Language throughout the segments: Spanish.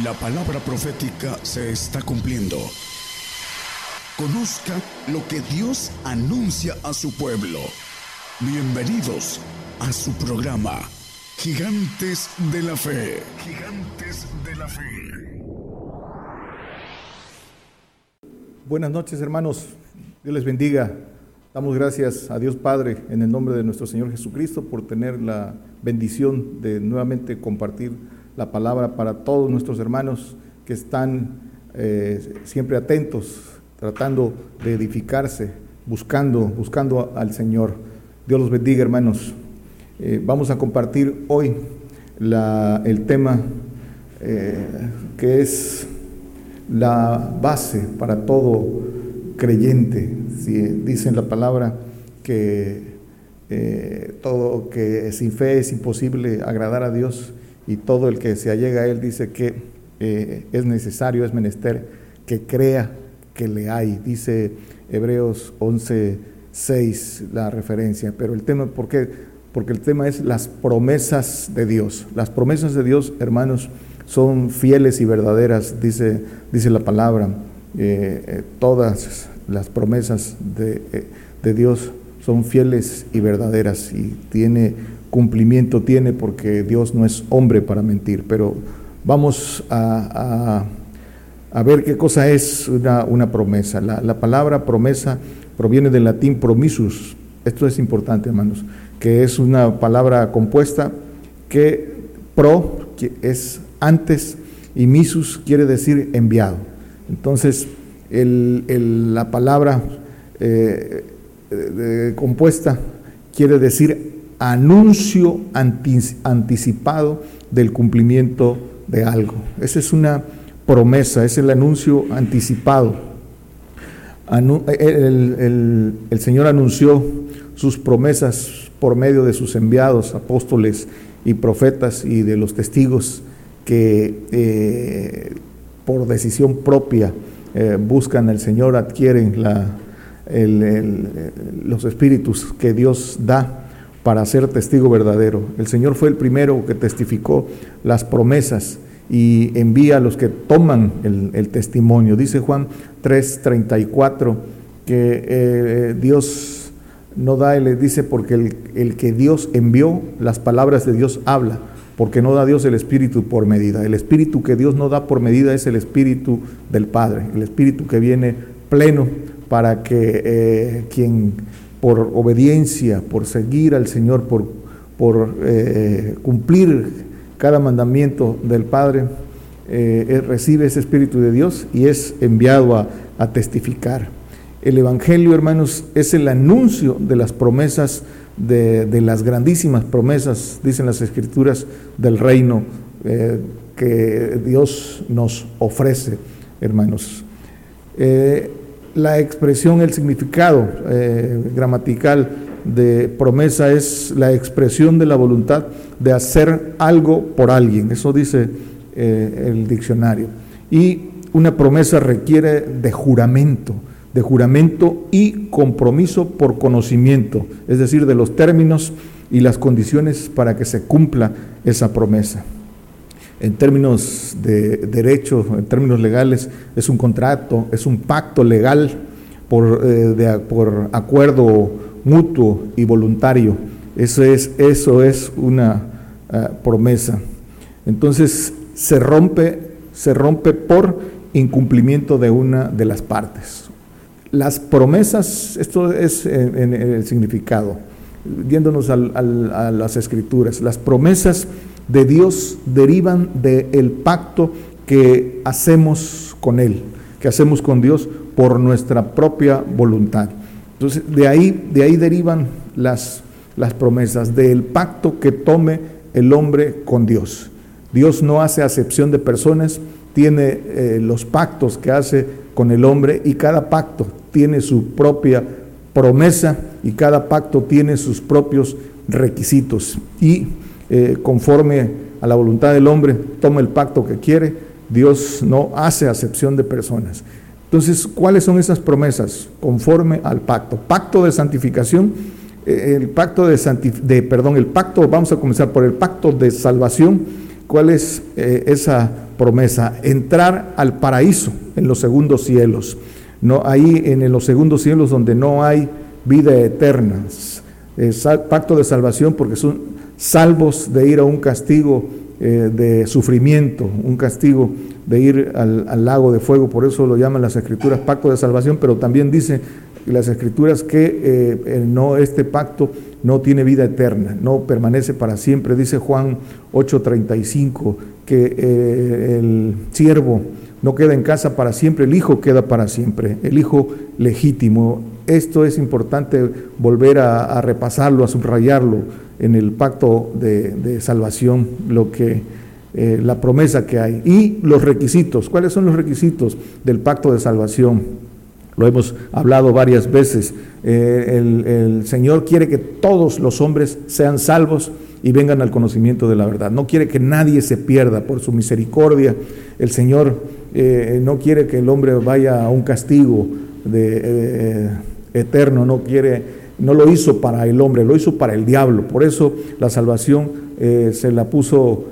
La palabra profética se está cumpliendo. Conozca lo que Dios anuncia a su pueblo. Bienvenidos a su programa, Gigantes de la Fe. Gigantes de la Fe. Buenas noches hermanos, Dios les bendiga. Damos gracias a Dios Padre en el nombre de nuestro Señor Jesucristo por tener la bendición de nuevamente compartir la palabra para todos nuestros hermanos que están eh, siempre atentos, tratando de edificarse, buscando, buscando al Señor. Dios los bendiga, hermanos. Eh, vamos a compartir hoy el tema eh, que es la base para todo creyente. Si dice en la palabra que todo que sin fe es imposible agradar a Dios y todo el que se allega a él dice que eh, es necesario, es menester que crea que le hay, dice Hebreos 11, 6 la referencia, pero el tema, ¿por qué? Porque el tema es las promesas de Dios. Las promesas de Dios, hermanos, son fieles y verdaderas, dice, dice la palabra. Eh, eh, todas las promesas de, de Dios son fieles y verdaderas y tiene cumplimiento tiene porque Dios no es hombre para mentir, pero vamos a, ver qué cosa es una, promesa. La, palabra promesa proviene del latín promisus, esto es importante hermanos, que es una palabra compuesta que pro que es antes y misus quiere decir enviado. Entonces, la palabra eh, compuesta quiere decir anuncio anticipado del cumplimiento de algo. Esa es una promesa, es el anuncio anticipado. el, Señor anunció sus promesas por medio de sus enviados, apóstoles y profetas y de los testigos que eh, por decisión propia eh, buscan al Señor, adquieren la, los espíritus que Dios da para ser testigo verdadero. El Señor fue el primero que testificó las promesas y envía a los que toman el, testimonio. Dice Juan 3:34 que eh, Dios no da, y le dice porque el, que Dios envió, las palabras de Dios habla, porque no da Dios el Espíritu por medida. El Espíritu que Dios no da por medida es el Espíritu del Padre, el Espíritu que viene pleno para que eh, quien por obediencia, por seguir al Señor, por, por eh, cumplir cada mandamiento del Padre, eh, recibe ese Espíritu de Dios y es enviado a, testificar. El Evangelio, hermanos, es el anuncio de las promesas, de, las grandísimas promesas, dicen las Escrituras, del reino que Dios nos ofrece, hermanos la expresión, el significado eh, gramatical de promesa es la expresión de la voluntad de hacer algo por alguien. Eso dice eh, el diccionario. Y una promesa requiere de juramento, de juramento y compromiso por conocimiento, es decir, de los términos y las condiciones para que se cumpla esa promesa en términos de derecho, en términos legales, es un contrato, es un pacto legal por, eh, por acuerdo mutuo y voluntario. Eso es, eso es una eh, promesa. Entonces se rompe, se rompe por incumplimiento de una de las partes. Las promesas, esto es en, el significado, viéndonos a las escrituras, las promesas de Dios derivan del pacto que hacemos con Él, que hacemos con Dios por nuestra propia voluntad. Entonces, de ahí, de ahí derivan las, las promesas, del pacto que tome el hombre con Dios. Dios no hace acepción de personas, tiene eh, los pactos que hace con el hombre y cada pacto tiene su propia promesa y cada pacto tiene sus propios requisitos. Y eh, conforme a la voluntad del hombre, toma el pacto que quiere, Dios no hace acepción de personas. Entonces, ¿cuáles son esas promesas? Conforme al pacto. Pacto de santificación, eh, el pacto de, de, perdón, el pacto, vamos a comenzar por el pacto de salvación, cuál es eh, esa promesa? Entrar al paraíso en los segundos cielos. No, ahí en los segundos cielos donde no hay vida eterna. pacto de salvación porque son salvos de ir a un castigo eh, de sufrimiento, un castigo de ir al, lago de fuego, por eso lo llaman las escrituras pacto de salvación, pero también dice las escrituras que eh, no este pacto no tiene vida eterna, no permanece para siempre. Dice Juan 8:35 que eh, el siervo no queda en casa para siempre, el hijo queda para siempre, el hijo legítimo. Esto es importante volver a, repasarlo, a subrayarlo en el pacto de, salvación, lo que eh, la promesa que hay y los requisitos. ¿Cuáles son los requisitos del pacto de salvación? Lo hemos hablado varias veces. Eh, el, Señor quiere que todos los hombres sean salvos y vengan al conocimiento de la verdad. No quiere que nadie se pierda por su misericordia. El Señor eh, no quiere que el hombre vaya a un castigo de, eterno. No quiere, no lo hizo para el hombre, lo hizo para el diablo. Por eso la salvación se la puso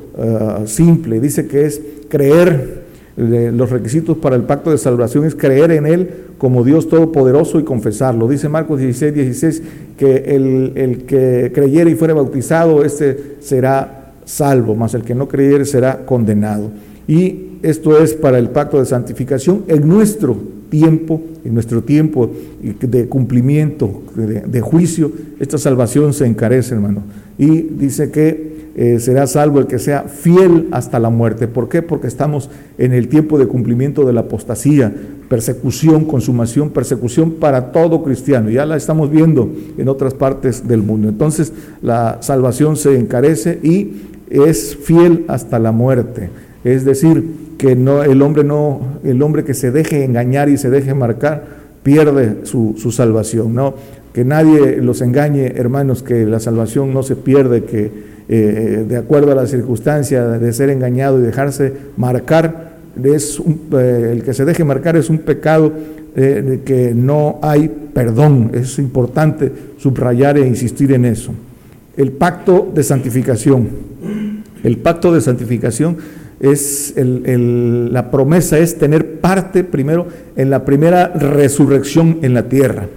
simple. Dice que es creer los requisitos para el pacto de salvación es creer en Él como Dios Todopoderoso y confesarlo. Dice Marcos 16, 16, que el, el que creyere y fuere bautizado, este será salvo, mas el que no creyere será condenado. Y esto es para el pacto de santificación en nuestro tiempo, en nuestro tiempo de cumplimiento, de, juicio, esta salvación se encarece, hermano. Y dice que eh, será salvo el que sea fiel hasta la muerte. ¿Por qué? Porque estamos en el tiempo de cumplimiento de la apostasía, persecución, consumación, persecución para todo cristiano. Ya la estamos viendo en otras partes del mundo. Entonces la salvación se encarece y es fiel hasta la muerte. Es decir, que no, el hombre no, el hombre que se deje engañar y se deje marcar, pierde su, su salvación. No, que nadie los engañe, hermanos, que la salvación no se pierde, que eh, de acuerdo a la circunstancia de ser engañado y dejarse marcar, es eh, el que se deje marcar es un pecado eh, que no hay perdón. Es importante subrayar e insistir en eso. El pacto de santificación. El pacto de santificación es la promesa es tener parte primero en la primera resurrección en la tierra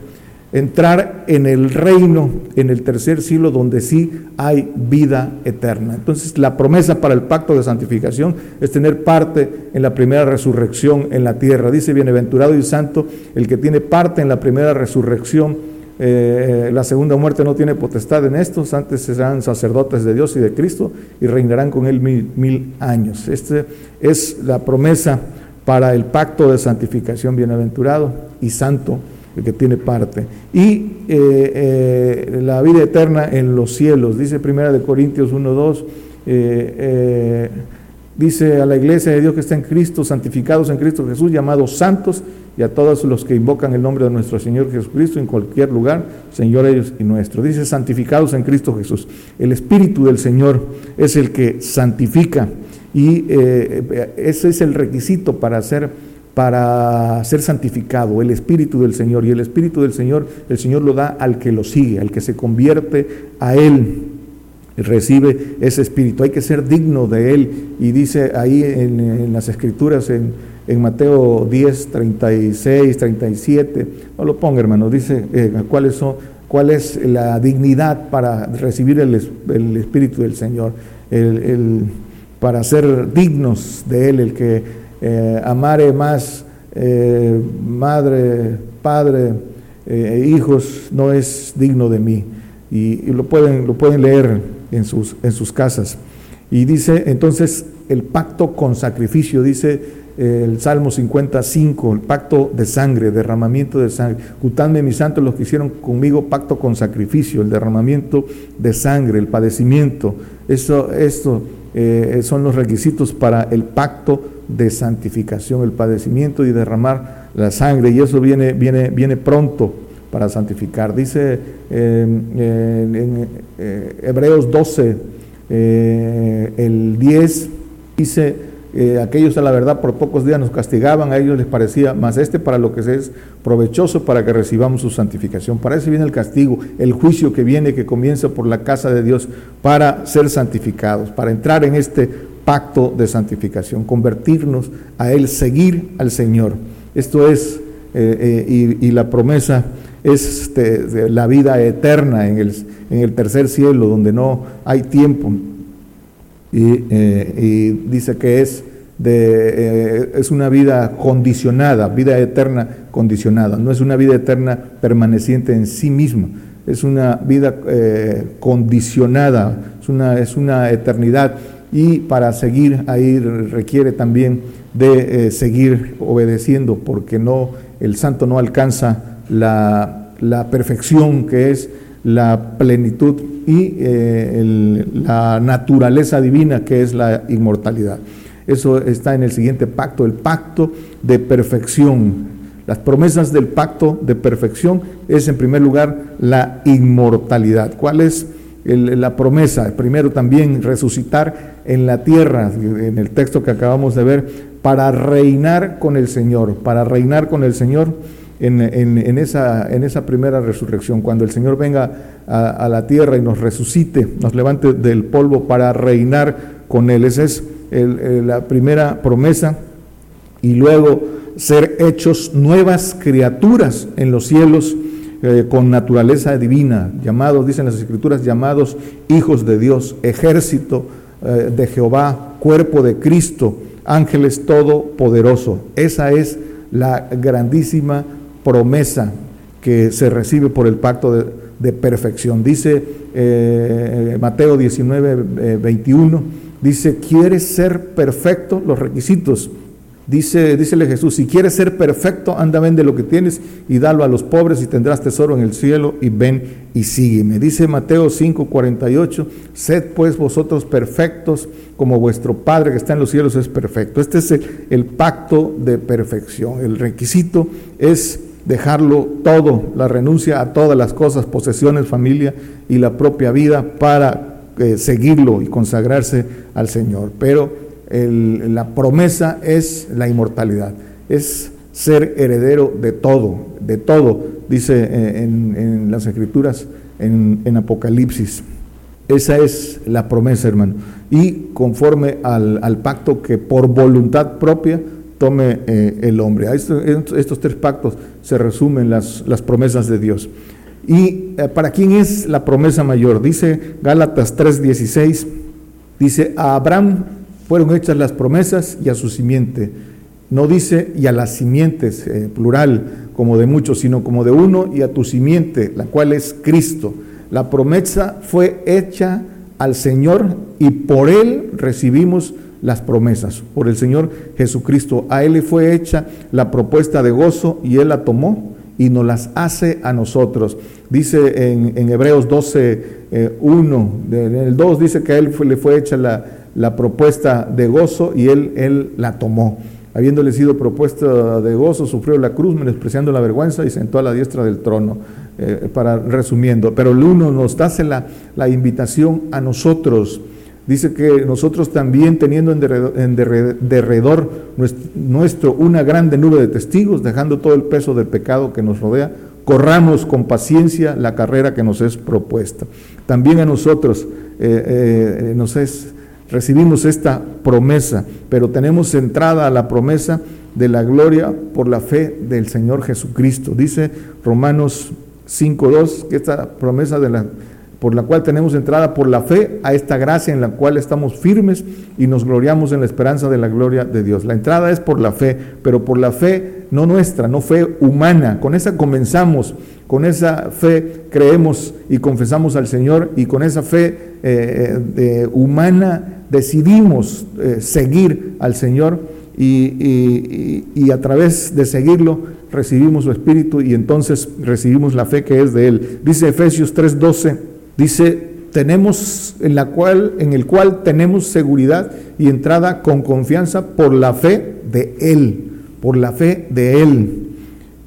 entrar en el reino, en el tercer siglo, donde sí hay vida eterna. Entonces, la promesa para el pacto de santificación es tener parte en la primera resurrección en la tierra. Dice, bienaventurado y santo el que tiene parte en la primera resurrección. Eh, la segunda muerte no tiene potestad en estos, antes serán sacerdotes de Dios y de Cristo y reinarán con él mil, mil años. Esta es la promesa para el pacto de santificación, bienaventurado y santo el que tiene parte. Y eh, eh, la vida eterna en los cielos, dice Primera de Corintios 1.2, eh, dice a la iglesia de Dios que está en Cristo, santificados en Cristo Jesús, llamados santos, y a todos los que invocan el nombre de nuestro Señor Jesucristo en cualquier lugar, Señor ellos y nuestro. Dice santificados en Cristo Jesús. El Espíritu del Señor es el que santifica y ese es el requisito para ser para ser santificado, el Espíritu del Señor. Y el Espíritu del Señor, el Señor lo da al que lo sigue, al que se convierte a Él, recibe ese Espíritu. Hay que ser digno de Él. Y dice ahí en, las Escrituras, en, Mateo 10, 36, 37, no lo ponga hermano, dice eh, cuáles son, cuál es la dignidad para recibir el, Espíritu del Señor, para ser dignos de Él, el que eh, amare más eh, madre, padre, eh, hijos, no es digno de mí. Y, lo, pueden, lo pueden leer en sus, en sus casas. Y dice entonces el pacto con sacrificio, dice el Salmo 55, el pacto de sangre, derramamiento de sangre. Jutadme mis santos los que hicieron conmigo pacto con sacrificio, el derramamiento de sangre, el padecimiento. Eso, esto son los requisitos para el pacto de santificación, el padecimiento y derramar la sangre, y eso viene, viene, viene pronto para santificar. Dice en eh, Hebreos 12, eh, el 10, dice, eh, aquellos a la verdad por pocos días nos castigaban, a ellos les parecía, más este para lo que es provechoso para que recibamos su santificación. Para eso viene el castigo, el juicio que viene, que comienza por la casa de Dios, para ser santificados, para entrar en este pacto de santificación, convertirnos a Él, seguir al Señor. Esto es, eh, eh, y, la promesa es este, la vida eterna en el, en el, tercer cielo, donde no hay tiempo. Y, eh, dice que es, de, es una vida condicionada, vida eterna condicionada, no es una vida eterna permaneciente en sí misma, es una vida condicionada, es una, es una eternidad. Y para seguir ahí requiere también de eh, seguir obedeciendo, porque no, el santo no alcanza la, perfección que es la plenitud y eh, la naturaleza divina que es la inmortalidad. Eso está en el siguiente pacto, el pacto de perfección. Las promesas del pacto de perfección es en primer lugar la inmortalidad. ¿Cuál es? la promesa, primero también resucitar en la tierra, en el texto que acabamos de ver, para reinar con el Señor, para reinar con el Señor en, esa, en esa, primera resurrección, cuando el Señor venga a, la tierra y nos resucite, nos levante del polvo para reinar con Él. Esa es la primera promesa. Y luego ser hechos nuevas criaturas en los cielos eh, con naturaleza divina, llamados, dicen las escrituras, llamados hijos de Dios, ejército eh, de Jehová, cuerpo de Cristo, ángeles todopoderoso. Esa es la grandísima promesa que se recibe por el pacto de, perfección. Dice eh, Mateo 19, 21, dice, ¿quieres ser perfecto? Los requisitos Dice, dícele Jesús, si quieres ser perfecto, anda, vende lo que tienes y dalo a los pobres y tendrás tesoro en el cielo y ven y sígueme. Dice Mateo 5, 48, sed pues vosotros perfectos como vuestro Padre que está en los cielos es perfecto. Este es el, pacto de perfección. El requisito es dejarlo todo, la renuncia a todas las cosas, posesiones, familia y la propia vida para eh, seguirlo y consagrarse al Señor. Pero la promesa es la inmortalidad, es ser heredero de todo, de todo, dice eh, en, las escrituras, en, Apocalipsis. Esa es la promesa, hermano. Y conforme al, pacto que por voluntad propia tome eh, el hombre. Estos, tres pactos se resumen las, las promesas de Dios. ¿Y eh, para quién es la promesa mayor? Dice Gálatas 3:16, dice, a Abraham fueron hechas las promesas y a su simiente. No dice y a las simientes, eh, plural, como de muchos, sino como de uno y a tu simiente, la cual es Cristo. La promesa fue hecha al Señor y por Él recibimos las promesas, por el Señor Jesucristo. A Él le fue hecha la propuesta de gozo y Él la tomó y nos las hace a nosotros. Dice en, Hebreos 12, 1, en el 2 dice que a Él le fue hecha la, la propuesta de gozo y él, él la tomó. Habiéndole sido propuesta de gozo, sufrió la cruz, menospreciando la vergüenza y sentó a la diestra del trono. Eh, para resumiendo, pero el uno nos hace la, la, invitación a nosotros. Dice que nosotros también teniendo en derredor, nuestro, una grande nube de testigos, dejando todo el peso del pecado que nos rodea, corramos con paciencia la carrera que nos es propuesta. También a nosotros eh, eh, nos es recibimos esta promesa, pero tenemos centrada la promesa de la gloria por la fe del Señor Jesucristo. Dice Romanos 5.2 que esta promesa de la, por la cual tenemos entrada por la fe a esta gracia en la cual estamos firmes y nos gloriamos en la esperanza de la gloria de Dios. La entrada es por la fe, pero por la fe no nuestra, no fe humana. Con esa comenzamos, con esa fe creemos y confesamos al Señor y con esa fe eh, eh, humana decidimos eh, seguir al Señor y, a través de seguirlo recibimos su espíritu y entonces recibimos la fe que es de Él. Dice Efesios 3:12, dice, tenemos en, la cual, en el cual tenemos seguridad y entrada con confianza por la fe de Él, por la fe de Él.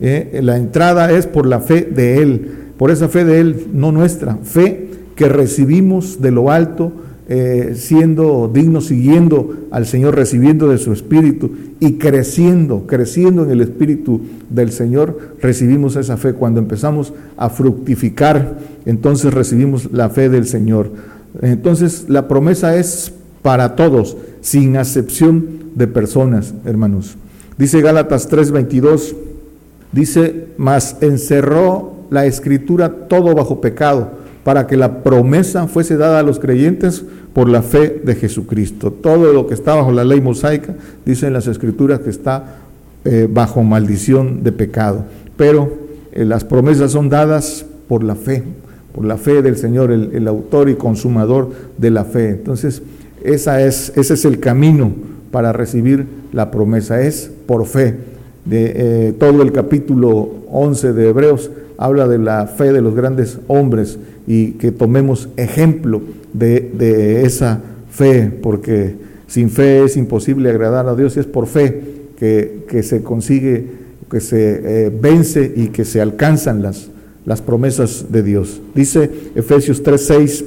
Eh, la entrada es por la fe de Él, por esa fe de Él, no nuestra, fe que recibimos de lo alto eh, siendo dignos, siguiendo al Señor, recibiendo de su Espíritu y creciendo, creciendo en el Espíritu del Señor, recibimos esa fe. Cuando empezamos a fructificar, entonces recibimos la fe del Señor. Entonces la promesa es para todos, sin acepción de personas, hermanos. Dice Gálatas 3:22, dice, mas encerró la escritura todo bajo pecado, para que la promesa fuese dada a los creyentes por la fe de Jesucristo. Todo lo que está bajo la ley mosaica, dicen las escrituras que está eh, bajo maldición de pecado. Pero eh, las promesas son dadas por la fe, por la fe del Señor, el, autor y consumador de la fe. Entonces, esa es, ese es el camino para recibir la promesa, es por fe. De, eh, todo el capítulo 11 de Hebreos habla de la fe de los grandes hombres y que tomemos ejemplo de, esa fe, porque sin fe es imposible agradar a Dios y es por fe que, se consigue, que se eh, vence y que se alcanzan las, las promesas de Dios. Dice Efesios 3:6,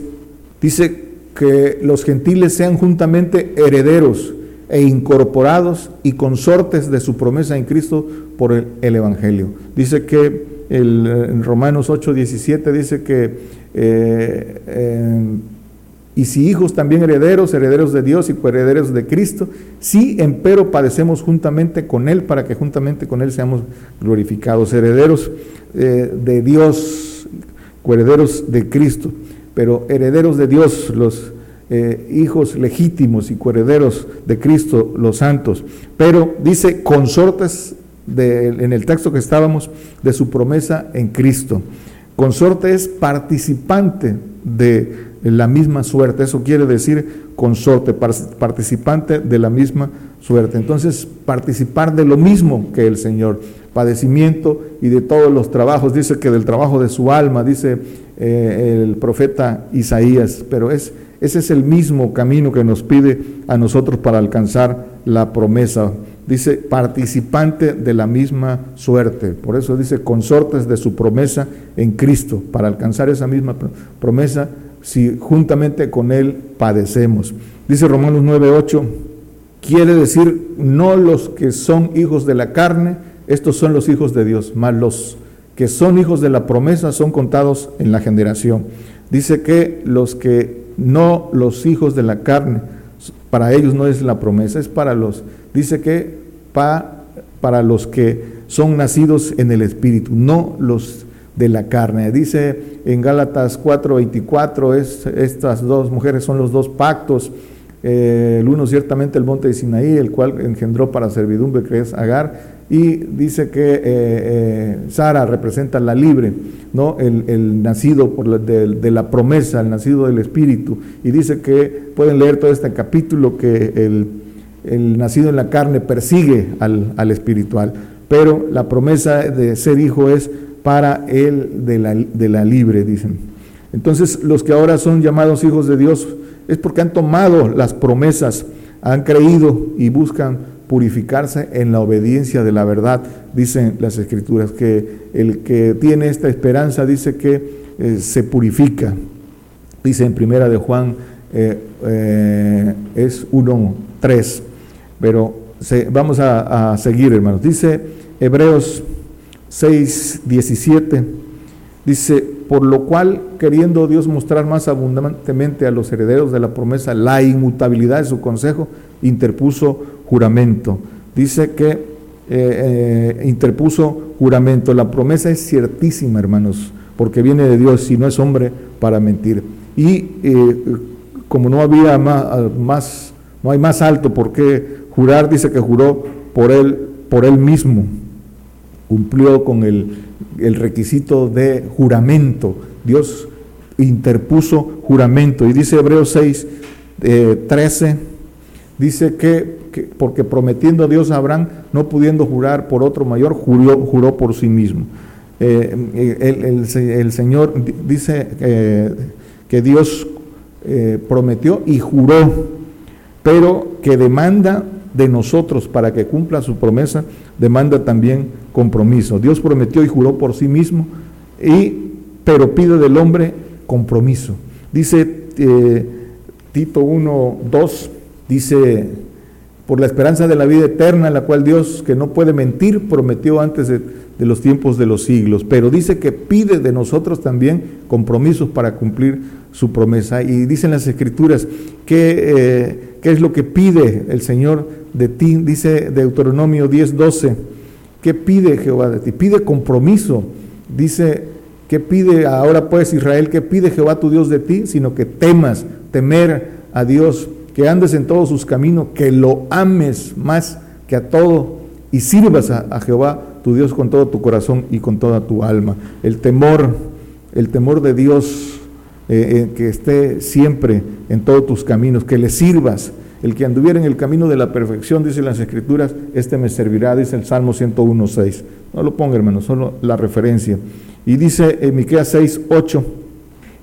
dice que los gentiles sean juntamente herederos e incorporados y consortes de su promesa en Cristo por el, Evangelio. Dice que el, en Romanos 8:17 dice que eh, y si hijos también herederos, herederos de Dios y herederos de Cristo, sí, empero padecemos juntamente con Él para que juntamente con Él seamos glorificados, herederos eh, de Dios, herederos de Cristo, pero herederos de Dios, los eh, hijos legítimos y coherederos de Cristo, los santos. Pero dice consortes en el texto que estábamos de su promesa en Cristo. Consorte es participante de la misma suerte. Eso quiere decir consorte, participante de la misma suerte. Entonces, participar de lo mismo que el Señor, padecimiento y de todos los trabajos. Dice que del trabajo de su alma, dice eh, el profeta Isaías, pero es, ese es el mismo camino que nos pide a nosotros para alcanzar la promesa. Dice participante de la misma suerte. Por eso dice consortes de su promesa en Cristo. Para alcanzar esa misma promesa si juntamente con Él padecemos. Dice Romanos 9:8, quiere decir no los que son hijos de la carne, estos son los hijos de Dios, más los que son hijos de la promesa son contados en la generación. Dice que los que no los hijos de la carne, para ellos no es la promesa, es para los, dice que pa, para los que son nacidos en el Espíritu, no los de la carne. Dice en Gálatas 4:24, es, estas dos mujeres son los dos pactos. Eh, el uno ciertamente el monte de Sinaí, el cual engendró para servidumbre, que es Agar, y dice que eh, eh, Sara representa la libre, ¿no? el, nacido por de, la promesa, el nacido del Espíritu, y dice que pueden leer todo este capítulo que el, el nacido en la carne persigue al, al espiritual, pero la promesa de ser hijo es para el de la, de la libre, dicen. Entonces, los que ahora son llamados hijos de Dios es porque han tomado las promesas, han creído y buscan purificarse en la obediencia de la verdad, dicen las escrituras, que el que tiene esta esperanza dice que eh, se purifica. Dice en primera de Juan eh, eh, es 1.3, pero vamos a, seguir hermanos. Dice Hebreos 6, 17, dice, por lo cual, queriendo Dios mostrar más abundantemente a los herederos de la promesa la inmutabilidad de su consejo, interpuso juramento. Dice que eh, eh, interpuso juramento. La promesa es ciertísima, hermanos, porque viene de Dios y no es hombre para mentir. Y eh, como no había más, más, no hay más alto por qué jurar, dice que juró por él, por él mismo cumplió con el, requisito de juramento. Dios interpuso juramento. Y dice Hebreos 6, 13, eh, dice que, porque prometiendo a Dios a Abraham, no pudiendo jurar por otro mayor, juró, juró por sí mismo. Eh, el, Señor dice eh, que Dios prometió y juró, pero que demanda de nosotros para que cumpla su promesa, demanda también compromiso. Dios prometió y juró por sí mismo, y, pero pide del hombre compromiso. Dice eh, Tito 1, 2, dice, por la esperanza de la vida eterna, la cual Dios, que no puede mentir, prometió antes de, los tiempos de los siglos, pero dice que pide de nosotros también compromisos para cumplir su promesa. Y dicen las escrituras que... Eh, qué es lo que pide el Señor de ti. Dice Deuteronomio 10:12, ¿qué pide Jehová de ti? Pide compromiso. Dice, ¿qué pide ahora pues Israel? ¿Qué pide Jehová tu Dios de ti? Sino que temas, temer a Dios, que andes en todos sus caminos, que lo ames más que a todo y sirvas a, Jehová tu Dios con todo tu corazón y con toda tu alma. El temor, el temor de Dios eh, eh, que esté siempre en todos tus caminos, que le sirvas. El que anduviera en el camino de la perfección, dice las Escrituras, este me servirá, dice el Salmo 101.6. No lo ponga, hermano, solo la referencia. Y dice en Miqueas 6, 8,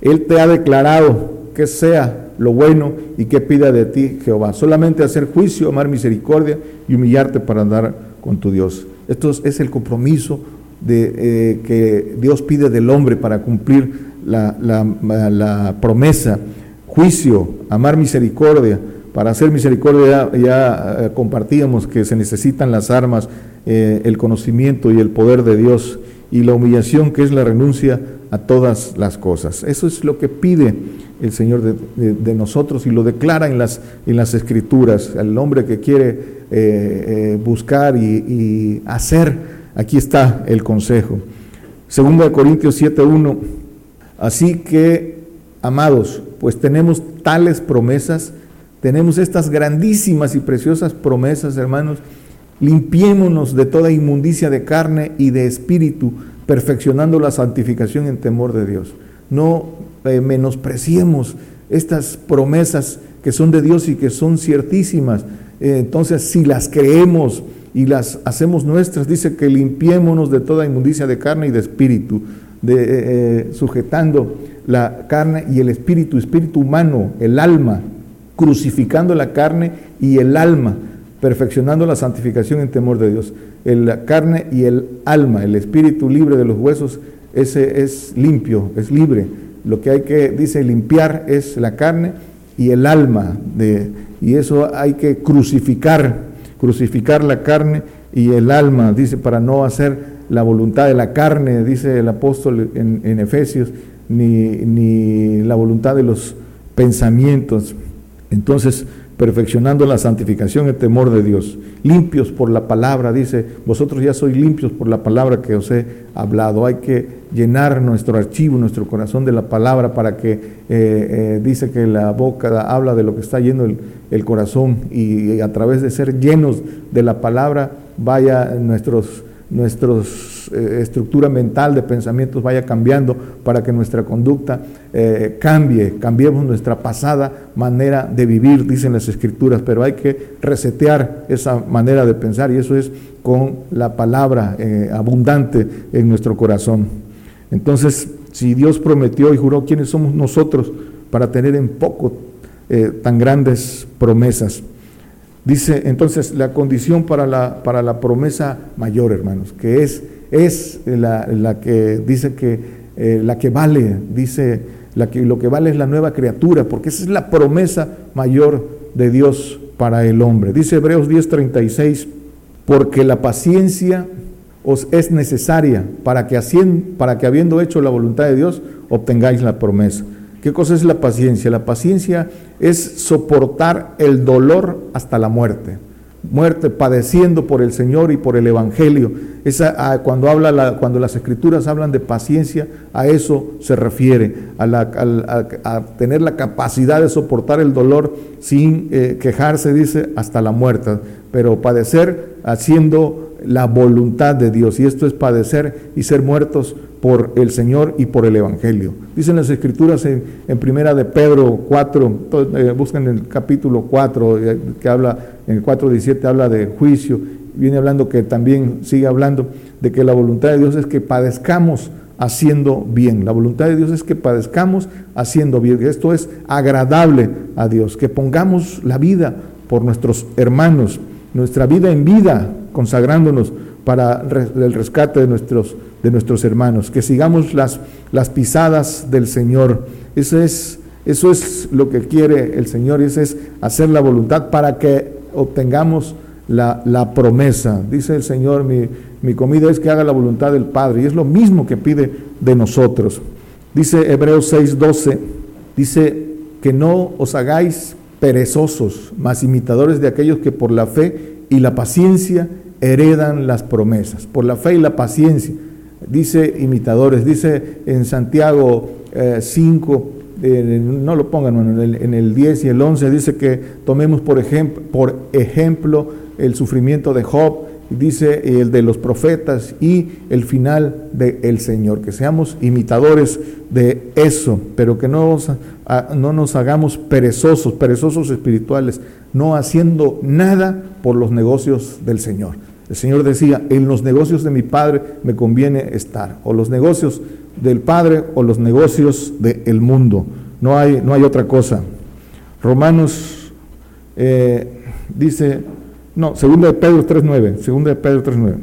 Él te ha declarado que sea lo bueno y que pida de ti Jehová. Solamente hacer juicio, amar misericordia y humillarte para andar con tu Dios. Esto es el compromiso de, eh, que Dios pide del hombre para cumplir la, promesa. Juicio, amar misericordia. Para hacer misericordia ya, eh, compartíamos que se necesitan las armas, eh, el conocimiento y el poder de Dios y la humillación que es la renuncia a todas las cosas. Eso es lo que pide el Señor de, nosotros y lo declara en las, en las escrituras. El hombre que quiere eh, buscar y, hacer, aquí está el consejo. Segundo de Corintios 7.1, así que, amados, pues tenemos tales promesas, tenemos estas grandísimas y preciosas promesas, hermanos, limpiémonos de toda inmundicia de carne y de espíritu, perfeccionando la santificación en temor de Dios. No eh, menospreciemos estas promesas que son de Dios y que son ciertísimas. Eh, entonces, si las creemos y las hacemos nuestras, dice que limpiémonos de toda inmundicia de carne y de espíritu, de, eh, sujetando la carne y el espíritu, espíritu humano, el alma, crucificando la carne y el alma, perfeccionando la santificación en temor de Dios. La carne y el alma, el espíritu libre de los huesos, ese es limpio, es libre lo que hay que, dice, limpiar es la carne y el alma, de, y eso hay que crucificar, crucificar la carne y el alma, dice, para no hacer la voluntad de la carne, dice el apóstol en, en Efesios, ni, ni la voluntad de los pensamientos. Entonces, perfeccionando la santificación y el temor de Dios, limpios por la palabra, dice, vosotros ya sois limpios por la palabra que os he hablado. Hay que llenar nuestro archivo, nuestro corazón de la palabra para que, eh, eh, dice que la boca habla de lo que está lleno el, corazón y, a través de ser llenos de la palabra vaya nuestros nuestra eh, estructura mental de pensamientos vaya cambiando para que nuestra conducta eh, cambie, cambiemos nuestra pasada manera de vivir, dicen las escrituras, pero hay que resetear esa manera de pensar y eso es con la palabra eh, abundante en nuestro corazón. Entonces, si Dios prometió y juró, ¿quiénes somos nosotros para tener en poco tan grandes promesas? Dice entonces la condición para la, para la promesa mayor, hermanos, que es, es la, que dice que eh, la que vale, dice la que, lo que vale es la nueva criatura, porque esa es la promesa mayor de Dios para el hombre. Dice Hebreos 10:36, porque la paciencia os es necesaria para que, para que habiendo hecho la voluntad de Dios obtengáis la promesa. ¿Qué cosa es la paciencia? La paciencia es soportar el dolor hasta la muerte. Muerte padeciendo por el Señor y por el Evangelio. Esa, cuando, habla cuando las escrituras hablan de paciencia, a eso se refiere, a, tener la capacidad de soportar el dolor sin eh, quejarse, dice, hasta la muerte. Pero padecer haciendo la voluntad de Dios. Y esto es padecer y ser muertos por el Señor y por el Evangelio. Dicen las escrituras en, primera de Pedro 4, eh, buscan el capítulo 4, eh, que habla, en el 4.17 habla de juicio, viene hablando que también sigue hablando de que la voluntad de Dios es que padezcamos haciendo bien. La voluntad de Dios es que padezcamos haciendo bien. Esto es agradable a Dios, que pongamos la vida por nuestros hermanos, nuestra vida en vida, consagrándonos para el rescate de nuestros, de nuestros hermanos, que sigamos las, las pisadas del Señor. Eso es, eso es lo que quiere el Señor y eso es hacer la voluntad para que obtengamos la, promesa. Dice el Señor, mi, mi comida es que haga la voluntad del Padre y es lo mismo que pide de nosotros. Dice Hebreos 6:12, dice que no os hagáis perezosos, más imitadores de aquellos que por la fe y la paciencia heredan las promesas. Por la fe y la paciencia, dice imitadores, dice en Santiago 5, eh, no lo pongan en el, en el 10 y el 11, dice que tomemos por ejemplo, por ejemplo el sufrimiento de Job, dice el de los profetas y el final del Señor, que seamos imitadores de eso, pero que no, no nos hagamos perezosos, perezosos espirituales, no haciendo nada por los negocios del Señor. El Señor decía, en los negocios de mi Padre me conviene estar, o los negocios del Padre o los negocios del mundo, no hay, no hay otra cosa. Romanos eh, dice, no, segunda de Pedro 3.9, segunda de Pedro 3.9.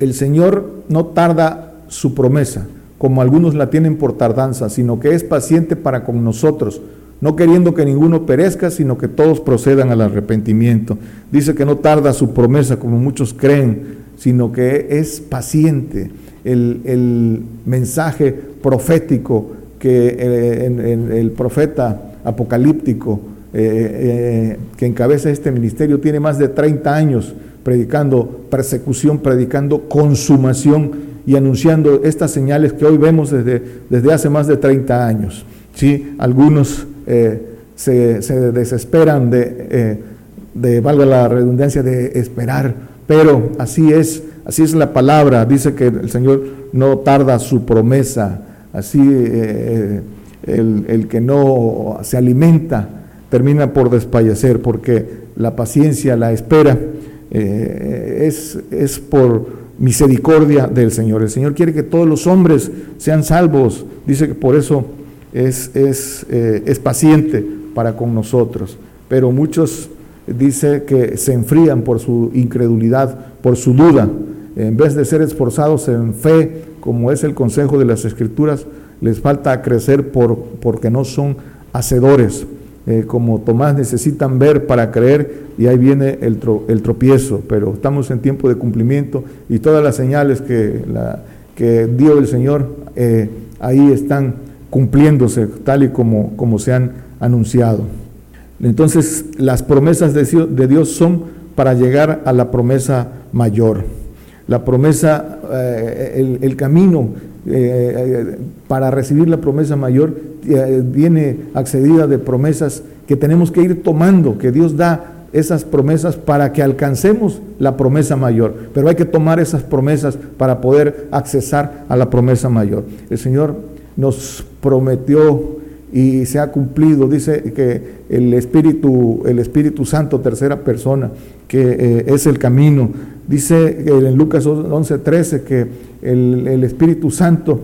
El Señor no tarda su promesa, como algunos la tienen por tardanza, sino que es paciente para con nosotros, no queriendo que ninguno perezca, sino que todos procedan al arrepentimiento. Dice que no tarda su promesa, como muchos creen, sino que es paciente. El, mensaje profético que eh, el profeta apocalíptico eh, eh, que encabeza este ministerio tiene más de 30 años predicando persecución, predicando consumación y anunciando estas señales que hoy vemos desde, desde hace más de 30 años. ¿sí? Algunos eh, se, desesperan de, de, valga la redundancia, de esperar, pero así es, así es la palabra, dice que el Señor no tarda su promesa, así el, el que no se alimenta termina por despayacer, porque la paciencia, la espera, eh, es, es por misericordia del Señor. El Señor quiere que todos los hombres sean salvos. Dice que por eso es, es, eh, es paciente para con nosotros. Pero muchos dice que se enfrían por su incredulidad, por su duda. En vez de ser esforzados en fe, como es el consejo de las Escrituras, les falta crecer por, porque no son hacedores. Eh, como Tomás necesitan ver para creer y ahí viene el, el, tropiezo, pero estamos en tiempo de cumplimiento y todas las señales que, que dio el Señor eh, ahí están cumpliéndose tal y como, como se han anunciado. Entonces las promesas de Dios son para llegar a la promesa mayor. La promesa, eh, el, camino para recibir la promesa mayor eh, viene accedida de promesas que tenemos que ir tomando, que Dios da esas promesas para que alcancemos la promesa mayor. Pero hay que tomar esas promesas para poder accesar a la promesa mayor. El Señor nos prometió y se ha cumplido, dice que el Espíritu, el Espíritu Santo, tercera persona, que eh, es el camino. Dice en Lucas 11:13 que el, el Espíritu Santo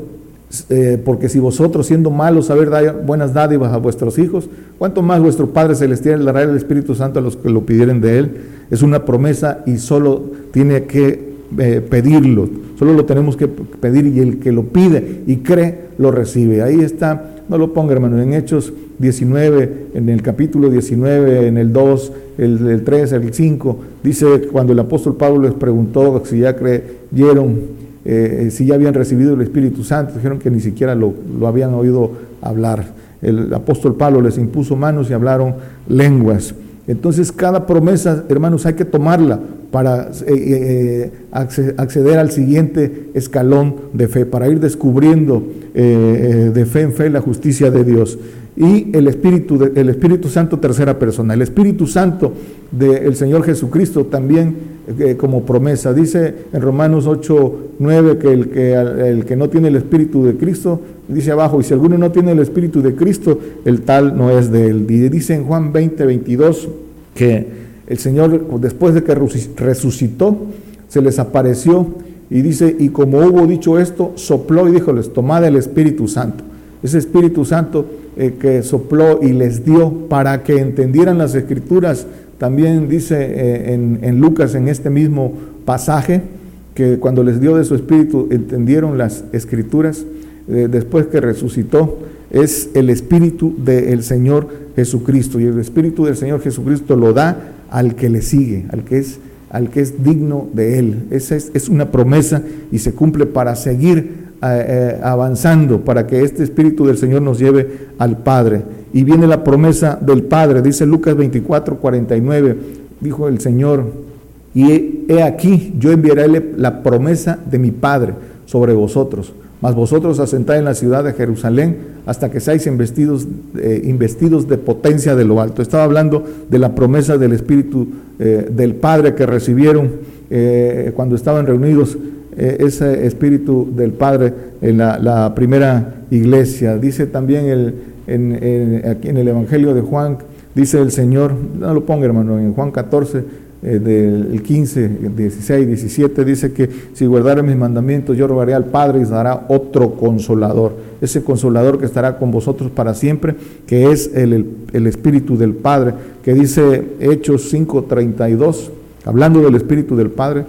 eh, porque si vosotros siendo malos saber dar buenas dádivas a vuestros hijos, ¿cuánto más vuestro Padre Celestial le dará el Espíritu Santo a los que lo pidieren de Él? Es una promesa y solo tiene que eh, pedirlo, solo lo tenemos que pedir y el que lo pide y cree, lo recibe. Ahí está, no lo ponga hermano, en Hechos 19, en el capítulo 19, en el 2, el, el 3, el 5, dice cuando el apóstol Pablo les preguntó si ya creyeron eh, si ya habían recibido el Espíritu Santo, dijeron que ni siquiera lo, habían oído hablar. El apóstol Pablo les impuso manos y hablaron lenguas. Entonces cada promesa, hermanos, hay que tomarla para eh, eh, acceder al siguiente escalón de fe, para ir descubriendo de fe en fe la justicia de Dios y el Espíritu, el Espíritu Santo tercera persona. El Espíritu Santo del Señor Jesucristo también eh, como promesa. Dice en Romanos 8, 9 que el, que el que no tiene el Espíritu de Cristo, dice abajo, y si alguno no tiene el Espíritu de Cristo, el tal no es de él. Y dice en Juan 20, 22 que el Señor después de que resucitó, se les apareció y dice, y como hubo dicho esto, sopló y dijo, les tomad el Espíritu Santo. Ese Espíritu Santo eh, que sopló y les dio para que entendieran las escrituras. También dice eh, en, Lucas, en este mismo pasaje, que cuando les dio de su espíritu entendieron las escrituras, eh, después que resucitó, es el espíritu del Señor Jesucristo. Y el espíritu del Señor Jesucristo lo da al que le sigue, al que es, al que es digno de él. Esa es, una promesa y se cumple para seguir eh, avanzando para que este Espíritu del Señor nos lleve al Padre. y viene la promesa del Padre. Dice Lucas 24, 49, dijo el Señor, y he aquí, yo enviaré la promesa de mi Padre sobre vosotros. Mas vosotros asentáis en la ciudad de Jerusalén hasta que seáis investidos, eh, investidos de potencia de lo alto. Estaba hablando de la promesa del Espíritu eh, del Padre que recibieron eh, cuando estaban reunidos, ese Espíritu del Padre en la, primera iglesia. Dice también el, en, aquí en el Evangelio de Juan, dice el Señor, no lo ponga hermano, en Juan 14, eh, del 15, 16, 17, dice que si guardara mis mandamientos, yo rogaré al Padre y dará otro consolador. Ese consolador que estará con vosotros para siempre, que es el, el, Espíritu del Padre, que dice Hechos 5:32, hablando del Espíritu del Padre.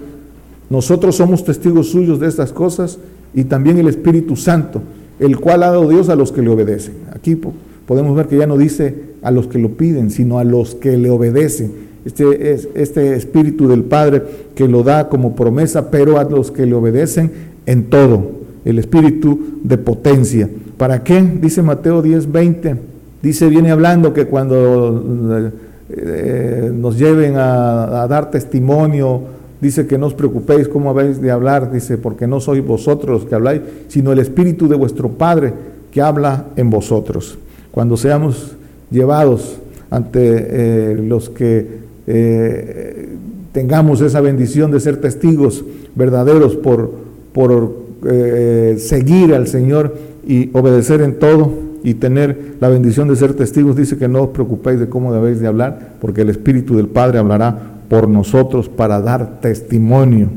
Nosotros somos testigos suyos de estas cosas y también el Espíritu Santo, el cual ha dado Dios a los que le obedecen. Aquí podemos ver que ya no dice a los que lo piden, sino a los que le obedecen este, este Espíritu del Padre que lo da como promesa, pero a los que le obedecen en todo, el Espíritu de potencia. ¿Para qué? Dice Mateo 10, 20. Dice, viene hablando que cuando eh, nos lleven a, dar testimonio, dice que no os preocupéis cómo habéis de hablar, dice, porque no sois vosotros los que habláis, sino el Espíritu de vuestro Padre que habla en vosotros. Cuando seamos llevados ante eh, los que eh, tengamos esa bendición de ser testigos verdaderos por, por eh, seguir al Señor y obedecer en todo y tener la bendición de ser testigos, dice que no os preocupéis de cómo debéis de hablar, porque el Espíritu del Padre hablará por nosotros para dar testimonio.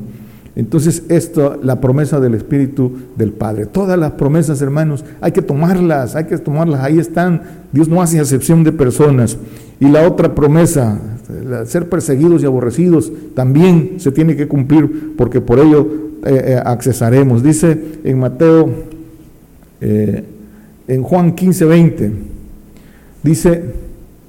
Entonces, esto, la promesa del Espíritu del Padre. Todas las promesas, hermanos, hay que tomarlas, hay que tomarlas, ahí están. Dios no hace excepción de personas. Y la otra promesa, ser perseguidos y aborrecidos, también se tiene que cumplir porque por ello eh, eh, accesaremos. Dice en Mateo, eh, en Juan 15, 20, dice,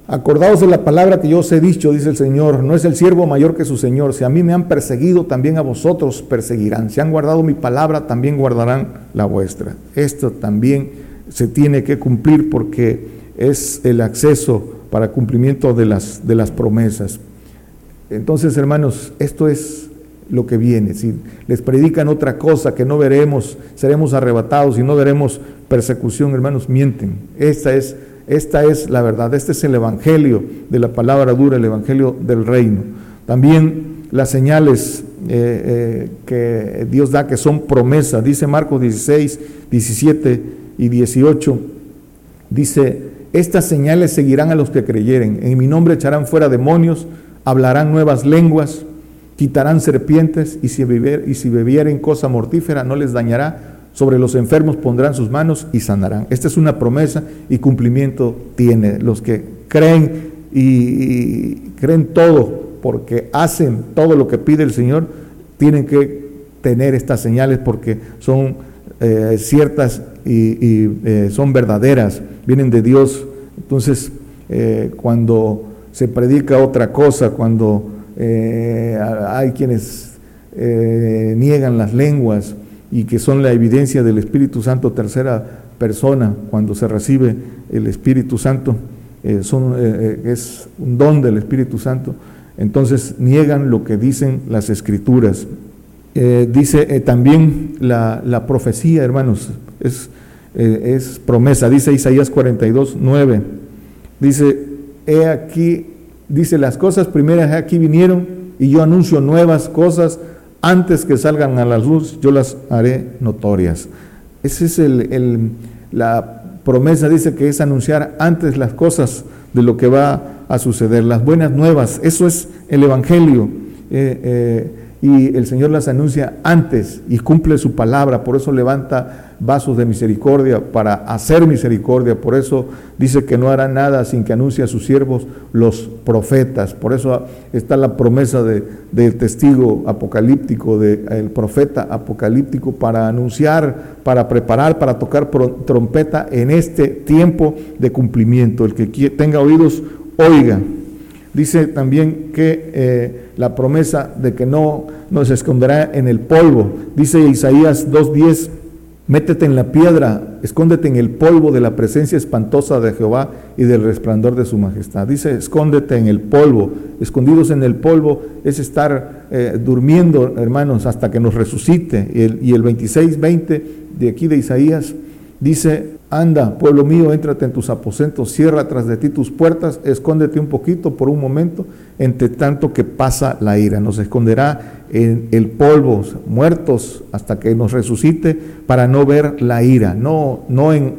acordaos de la palabra que yo os he dicho, dice el Señor, no es el siervo mayor que su Señor, si a mí me han perseguido, también a vosotros perseguirán, si han guardado mi palabra, también guardarán la vuestra. Esto también se tiene que cumplir porque es el acceso para cumplimiento de las, de las promesas. Entonces, hermanos, esto es lo que viene. Si les predican otra cosa que no veremos, seremos arrebatados y no veremos persecución, hermanos, mienten. Esta es, esta es la verdad, este es el evangelio de la palabra dura, el evangelio del reino. También las señales eh, eh, que Dios da, que son promesas, dice Marcos 16, 17 y 18, dice, estas señales seguirán a los que creyeren. En mi nombre echarán fuera demonios, hablarán nuevas lenguas, quitarán serpientes y si, y si bebieren cosa mortífera no les dañará. Sobre los enfermos pondrán sus manos y sanarán. Esta es una promesa y cumplimiento tiene. Los que creen y, creen todo porque hacen todo lo que pide el Señor, tienen que tener estas señales porque son eh, ciertas y, eh, son verdaderas vienen de Dios. Entonces, eh, cuando se predica otra cosa, cuando eh, hay quienes eh, niegan las lenguas y que son la evidencia del Espíritu Santo, tercera persona, cuando se recibe el Espíritu Santo, son, es un don del Espíritu Santo, entonces niegan lo que dicen las Escrituras. dice también la, la profecía, hermanos, es eh, es promesa. Dice Isaías 42, 9. Dice, he aquí, dice, las cosas primeras aquí vinieron y yo anuncio nuevas cosas antes que salgan a la luz, yo las haré notorias. Esa es el, la promesa, dice que es anunciar antes las cosas de lo que va a suceder, las buenas nuevas. Eso es el Evangelio. Eh, eh, y el Señor las anuncia antes y cumple su palabra, por eso levanta vasos de misericordia para hacer misericordia, por eso dice que no hará nada sin que anuncie a sus siervos los profetas, por eso está la promesa de, del testigo apocalíptico, del profeta apocalíptico para anunciar, para preparar, para tocar trompeta en este tiempo de cumplimiento. El que tenga oídos, oiga. Dice también que eh, la promesa de que no nos esconderá en el polvo. Dice Isaías 2.10, Métete en la piedra, escóndete en el polvo de la presencia espantosa de Jehová y del resplandor de su majestad. Dice, escóndete en el polvo. Escondidos en el polvo es estar eh, durmiendo, hermanos, hasta que nos resucite. Y el, y el 26, 20 de aquí de Isaías dice, anda, pueblo mío, éntrate en tus aposentos, cierra tras de ti tus puertas, escóndete un poquito por un momento, entre tanto que pasa la ira. Nos esconderá en el polvo, muertos hasta que nos resucite, para no ver la ira, no, no, en,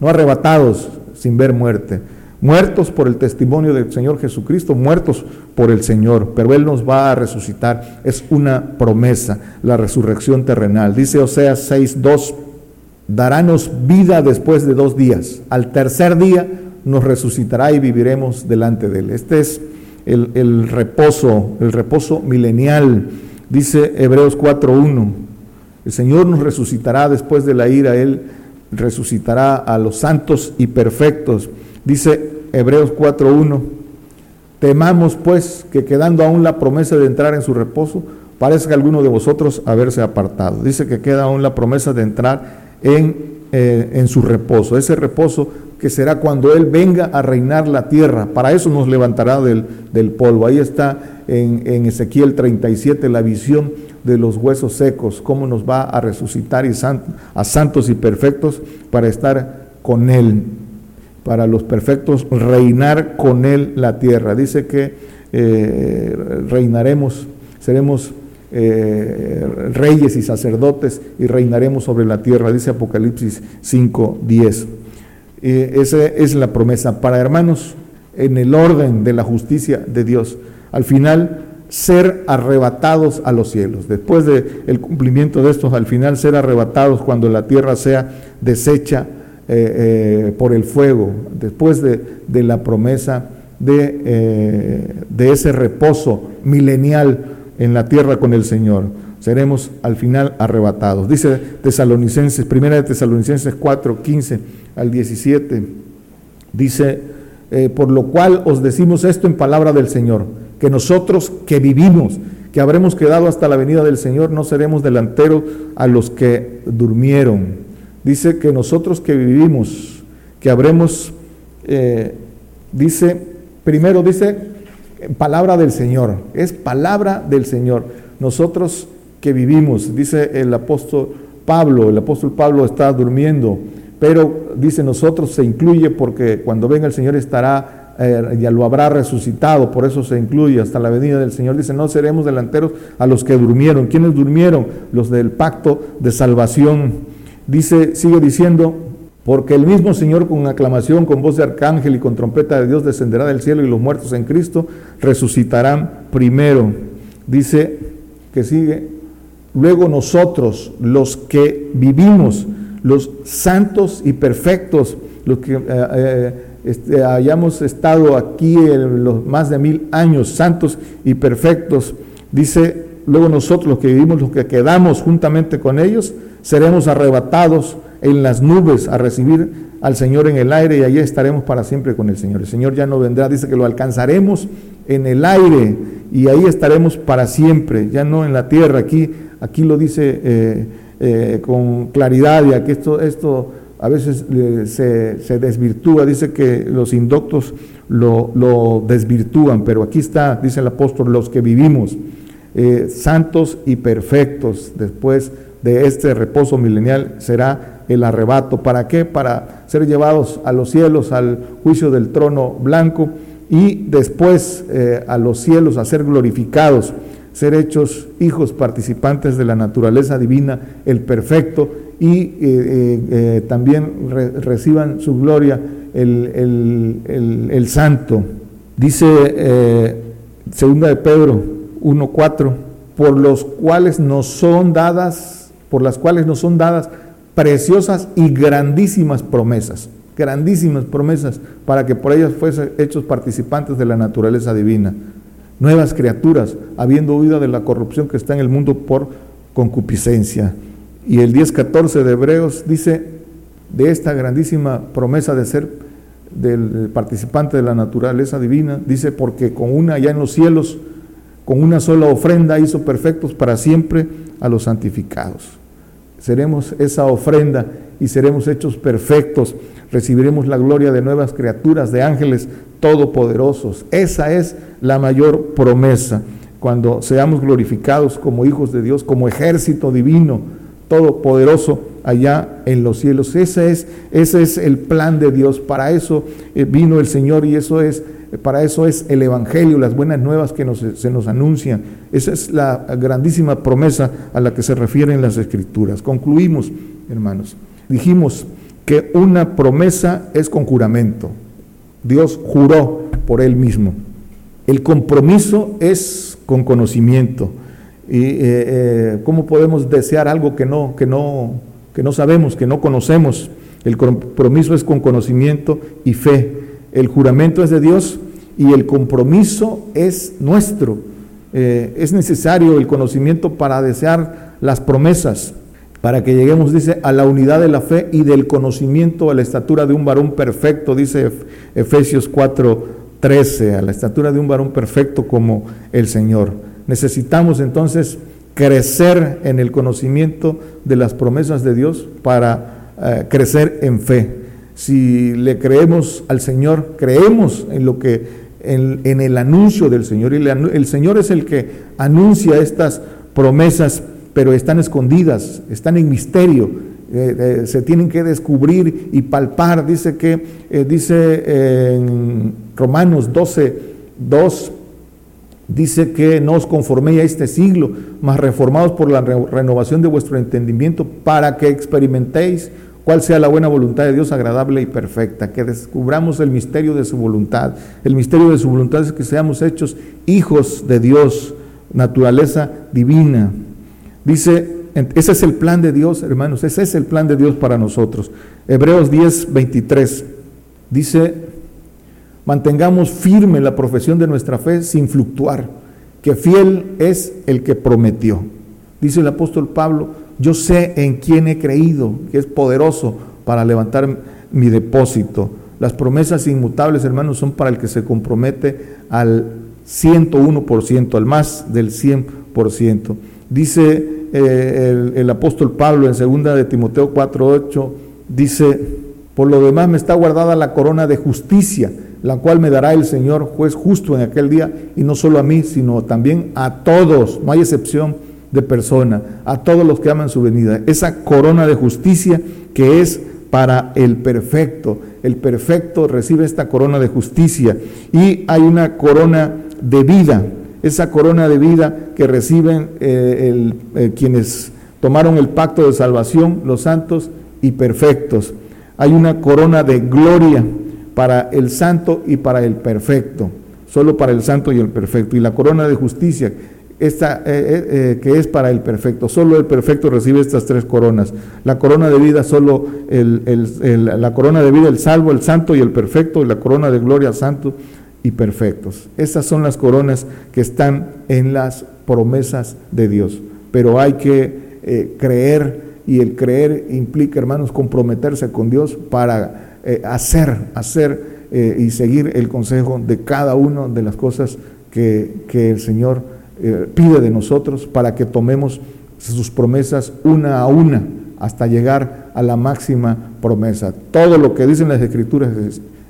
no arrebatados sin ver muerte, muertos por el testimonio del Señor Jesucristo, muertos por el Señor, pero Él nos va a resucitar, es una promesa, la resurrección terrenal. Dice Oseas 6.2, darános vida después de dos días, al tercer día nos resucitará y viviremos delante de Él. Este es el, reposo, el reposo milenial Dice Hebreos 4.1, el Señor nos resucitará después de la ira, Él resucitará a los santos y perfectos. Dice Hebreos 4.1, temamos pues que quedando aún la promesa de entrar en su reposo, parezca alguno de vosotros haberse apartado. Dice que queda aún la promesa de entrar en, eh, en su reposo. Ese reposo que será cuando Él venga a reinar la tierra. Para eso nos levantará del, del polvo. Ahí está en, en, Ezequiel 37 la visión de los huesos secos, cómo nos va a resucitar y a santos y perfectos para estar con Él, para los perfectos reinar con Él la tierra. Dice que eh, reinaremos, seremos eh, reyes y sacerdotes y reinaremos sobre la tierra, dice Apocalipsis 5.10 esa es la promesa para hermanos en el orden de la justicia de Dios. Al final, ser arrebatados a los cielos. Después del cumplimiento de estos, al final ser arrebatados cuando la tierra sea deshecha eh, eh, por el fuego, después de, la promesa de, eh, de ese reposo milenial en la tierra con el Señor seremos al final arrebatados. Dice Tesalonicenses, primera de Tesalonicenses 4, 15 al 17, dice, eh, por lo cual os decimos esto en palabra del Señor, que nosotros que vivimos, que habremos quedado hasta la venida del Señor, no seremos delanteros a los que durmieron. Dice que nosotros que vivimos, que habremos, eh, dice, primero dice, palabra del Señor, es palabra del Señor. Nosotros que vivimos. Dice el apóstol Pablo, el apóstol Pablo está durmiendo, pero dice nosotros se incluye porque cuando venga el Señor estará, eh, ya lo habrá resucitado, por eso se incluye hasta la venida del Señor. Dice, no seremos delanteros a los que durmieron. ¿Quiénes durmieron? Los del pacto de salvación. Dice, sigue diciendo, porque el mismo Señor con aclamación, con voz de arcángel y con trompeta de Dios descenderá del cielo y los muertos en Cristo resucitarán primero. Dice que sigue, Luego nosotros, los que vivimos, los santos y perfectos, los que eh, eh, este, hayamos estado aquí en los más de mil años, santos y perfectos, dice, luego nosotros, los que vivimos, los que quedamos juntamente con ellos, seremos arrebatados en las nubes a recibir al Señor en el aire y allí estaremos para siempre con el Señor. El Señor ya no vendrá, dice que lo alcanzaremos en el aire y ahí estaremos para siempre, ya no en la tierra. Aquí Aquí lo dice eh, eh, con claridad y aquí esto, esto a veces eh, se, desvirtúa, dice que los indoctos lo, desvirtúan, pero aquí está, dice el apóstol, los que vivimos santos y perfectos después de este reposo milenial será el arrebato. ¿Para qué? Para ser llevados a los cielos, al juicio del trono blanco y después a los cielos a ser glorificados ser hechos hijos participantes de la naturaleza divina, el perfecto, y eh, eh, eh, también reciban su gloria el, santo. Dice segunda de Pedro 1.4, por los cuales nos son dadas, por las cuales nos son dadas preciosas y grandísimas promesas, grandísimas promesas, para que por ellas fuesen hechos participantes de la naturaleza divina nuevas criaturas, habiendo huido de la corrupción que está en el mundo por concupiscencia. Y el 10.14 de Hebreos dice de esta grandísima promesa de ser del participante de la naturaleza divina, dice, porque con una ya en los cielos, con una sola ofrenda hizo perfectos para siempre a los santificados. Seremos esa ofrenda y seremos hechos perfectos, recibiremos la gloria de nuevas criaturas, de ángeles todopoderosos. Esa es la mayor promesa, cuando seamos glorificados como hijos de Dios, como ejército divino, todopoderoso allá en los cielos. Ese es, ese es el plan de Dios. Para eso eh, vino el Señor y eso es, para eso es el Evangelio, las buenas nuevas que se nos anuncian. Esa es la grandísima promesa a la que se refieren las Escrituras. Concluimos, hermanos. Dijimos que una promesa es con juramento. Dios juró por él mismo. El compromiso es con conocimiento. ¿Y eh, eh, cómo podemos desear algo que no, que, no, que no sabemos, que no conocemos? El compromiso es con conocimiento y fe. El juramento es de Dios y el compromiso es nuestro. Eh, es necesario el conocimiento para desear las promesas, para que lleguemos, dice, a la unidad de la fe y del conocimiento a la estatura de un varón perfecto, dice Efesios 4, 13, a la estatura de un varón perfecto como el Señor. Necesitamos entonces crecer en el conocimiento de las promesas de Dios para eh, crecer en fe. Si le creemos al Señor, creemos en lo que en, el anuncio del Señor. Y el Señor es el que anuncia estas promesas, pero están escondidas, están en misterio. Eh, eh, se tienen que descubrir y palpar. Dice que, dice en Romanos 12, 2, Dice que no os conforméis a este siglo, mas reformados por la renovación de vuestro entendimiento, para que experimentéis cuál sea la buena voluntad de Dios agradable y perfecta, que descubramos el misterio de su voluntad. El misterio de su voluntad es que seamos hechos hijos de Dios, naturaleza divina. Dice, ese es el plan de Dios, hermanos, ese es el plan de Dios para nosotros. Hebreos 10, 23 dice, Mantengamos firme la profesión de nuestra fe sin fluctuar, que fiel es el que prometió. Dice el apóstol Pablo, yo sé en quién he creído, que es poderoso para levantar mi depósito. Las promesas inmutables, hermanos, son para el que se compromete al 101%, al más del 100%. Dice eh, el, apóstol Pablo en 2 de Timoteo 4:8, dice, por lo demás me está guardada la corona de justicia la cual me dará el Señor juez justo en aquel día, y no solo a mí, sino también a todos, no hay excepción de persona, a todos los que aman su venida. Esa corona de justicia que es para el perfecto. El perfecto recibe esta corona de justicia y hay una corona de vida. Esa corona de vida que reciben eh, eh, quienes tomaron el pacto de salvación, los santos y perfectos. Hay una corona de gloria para el santo y para el perfecto, solo para el santo y el perfecto. Y la corona de justicia, esta, eh, eh, eh, que es para el perfecto, solo el perfecto recibe estas tres coronas. La corona de vida, solo el, la corona de vida, el salvo, el santo y el perfecto, y la corona de gloria, santo y perfectos. Estas son las coronas que están en las promesas de Dios. Pero hay que creer y el creer implica, hermanos, comprometerse con Dios para hacer, hacer y seguir el consejo de cada una de las cosas que, el Señor eh, pide de nosotros para que tomemos sus promesas una a una hasta llegar a la máxima promesa. Todo lo que dicen las escrituras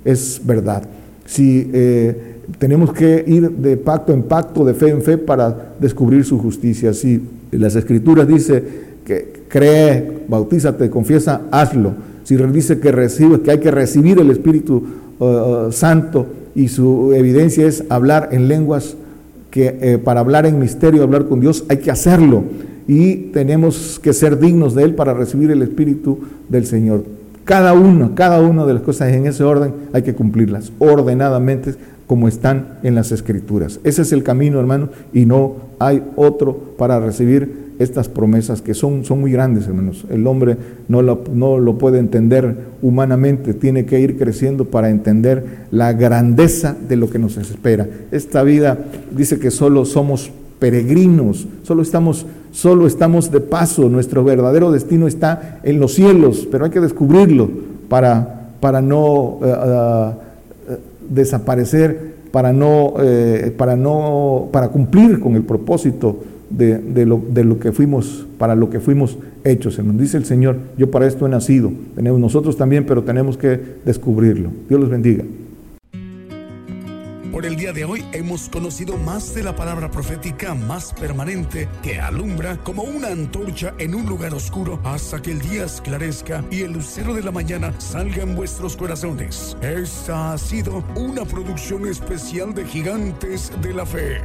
es, verdad. Si tenemos que ir de pacto en pacto, de fe en fe para descubrir su justicia. Si las escrituras dice que cree, bautízate, confiesa, hazlo si dice que recibe, que hay que recibir el Espíritu uh, Santo y su evidencia es hablar en lenguas, que eh, para hablar en misterio, hablar con Dios, hay que hacerlo y tenemos que ser dignos de Él para recibir el Espíritu del Señor. Cada uno, cada una de las cosas en ese orden hay que cumplirlas ordenadamente como están en las Escrituras. Ese es el camino, hermano, y no hay otro para recibir estas promesas que son, son muy grandes, hermanos. El hombre no lo, no lo puede entender humanamente, tiene que ir creciendo para entender la grandeza de lo que nos espera. Esta vida dice que solo somos peregrinos, solo estamos, solo estamos de paso, nuestro verdadero destino está en los cielos, pero hay que descubrirlo para, para no eh, eh, desaparecer, para no, eh, para no, para cumplir con el propósito de, lo, de lo que fuimos, para lo que fuimos hechos. Nos dice el Señor, yo para esto he nacido. Tenemos nosotros también, pero tenemos que descubrirlo. Dios los bendiga. Por el día de hoy hemos conocido más de la palabra profética más permanente que alumbra como una antorcha en un lugar oscuro hasta que el día esclarezca y el lucero de la mañana salga en vuestros corazones. Esta ha sido una producción especial de Gigantes de la Fe.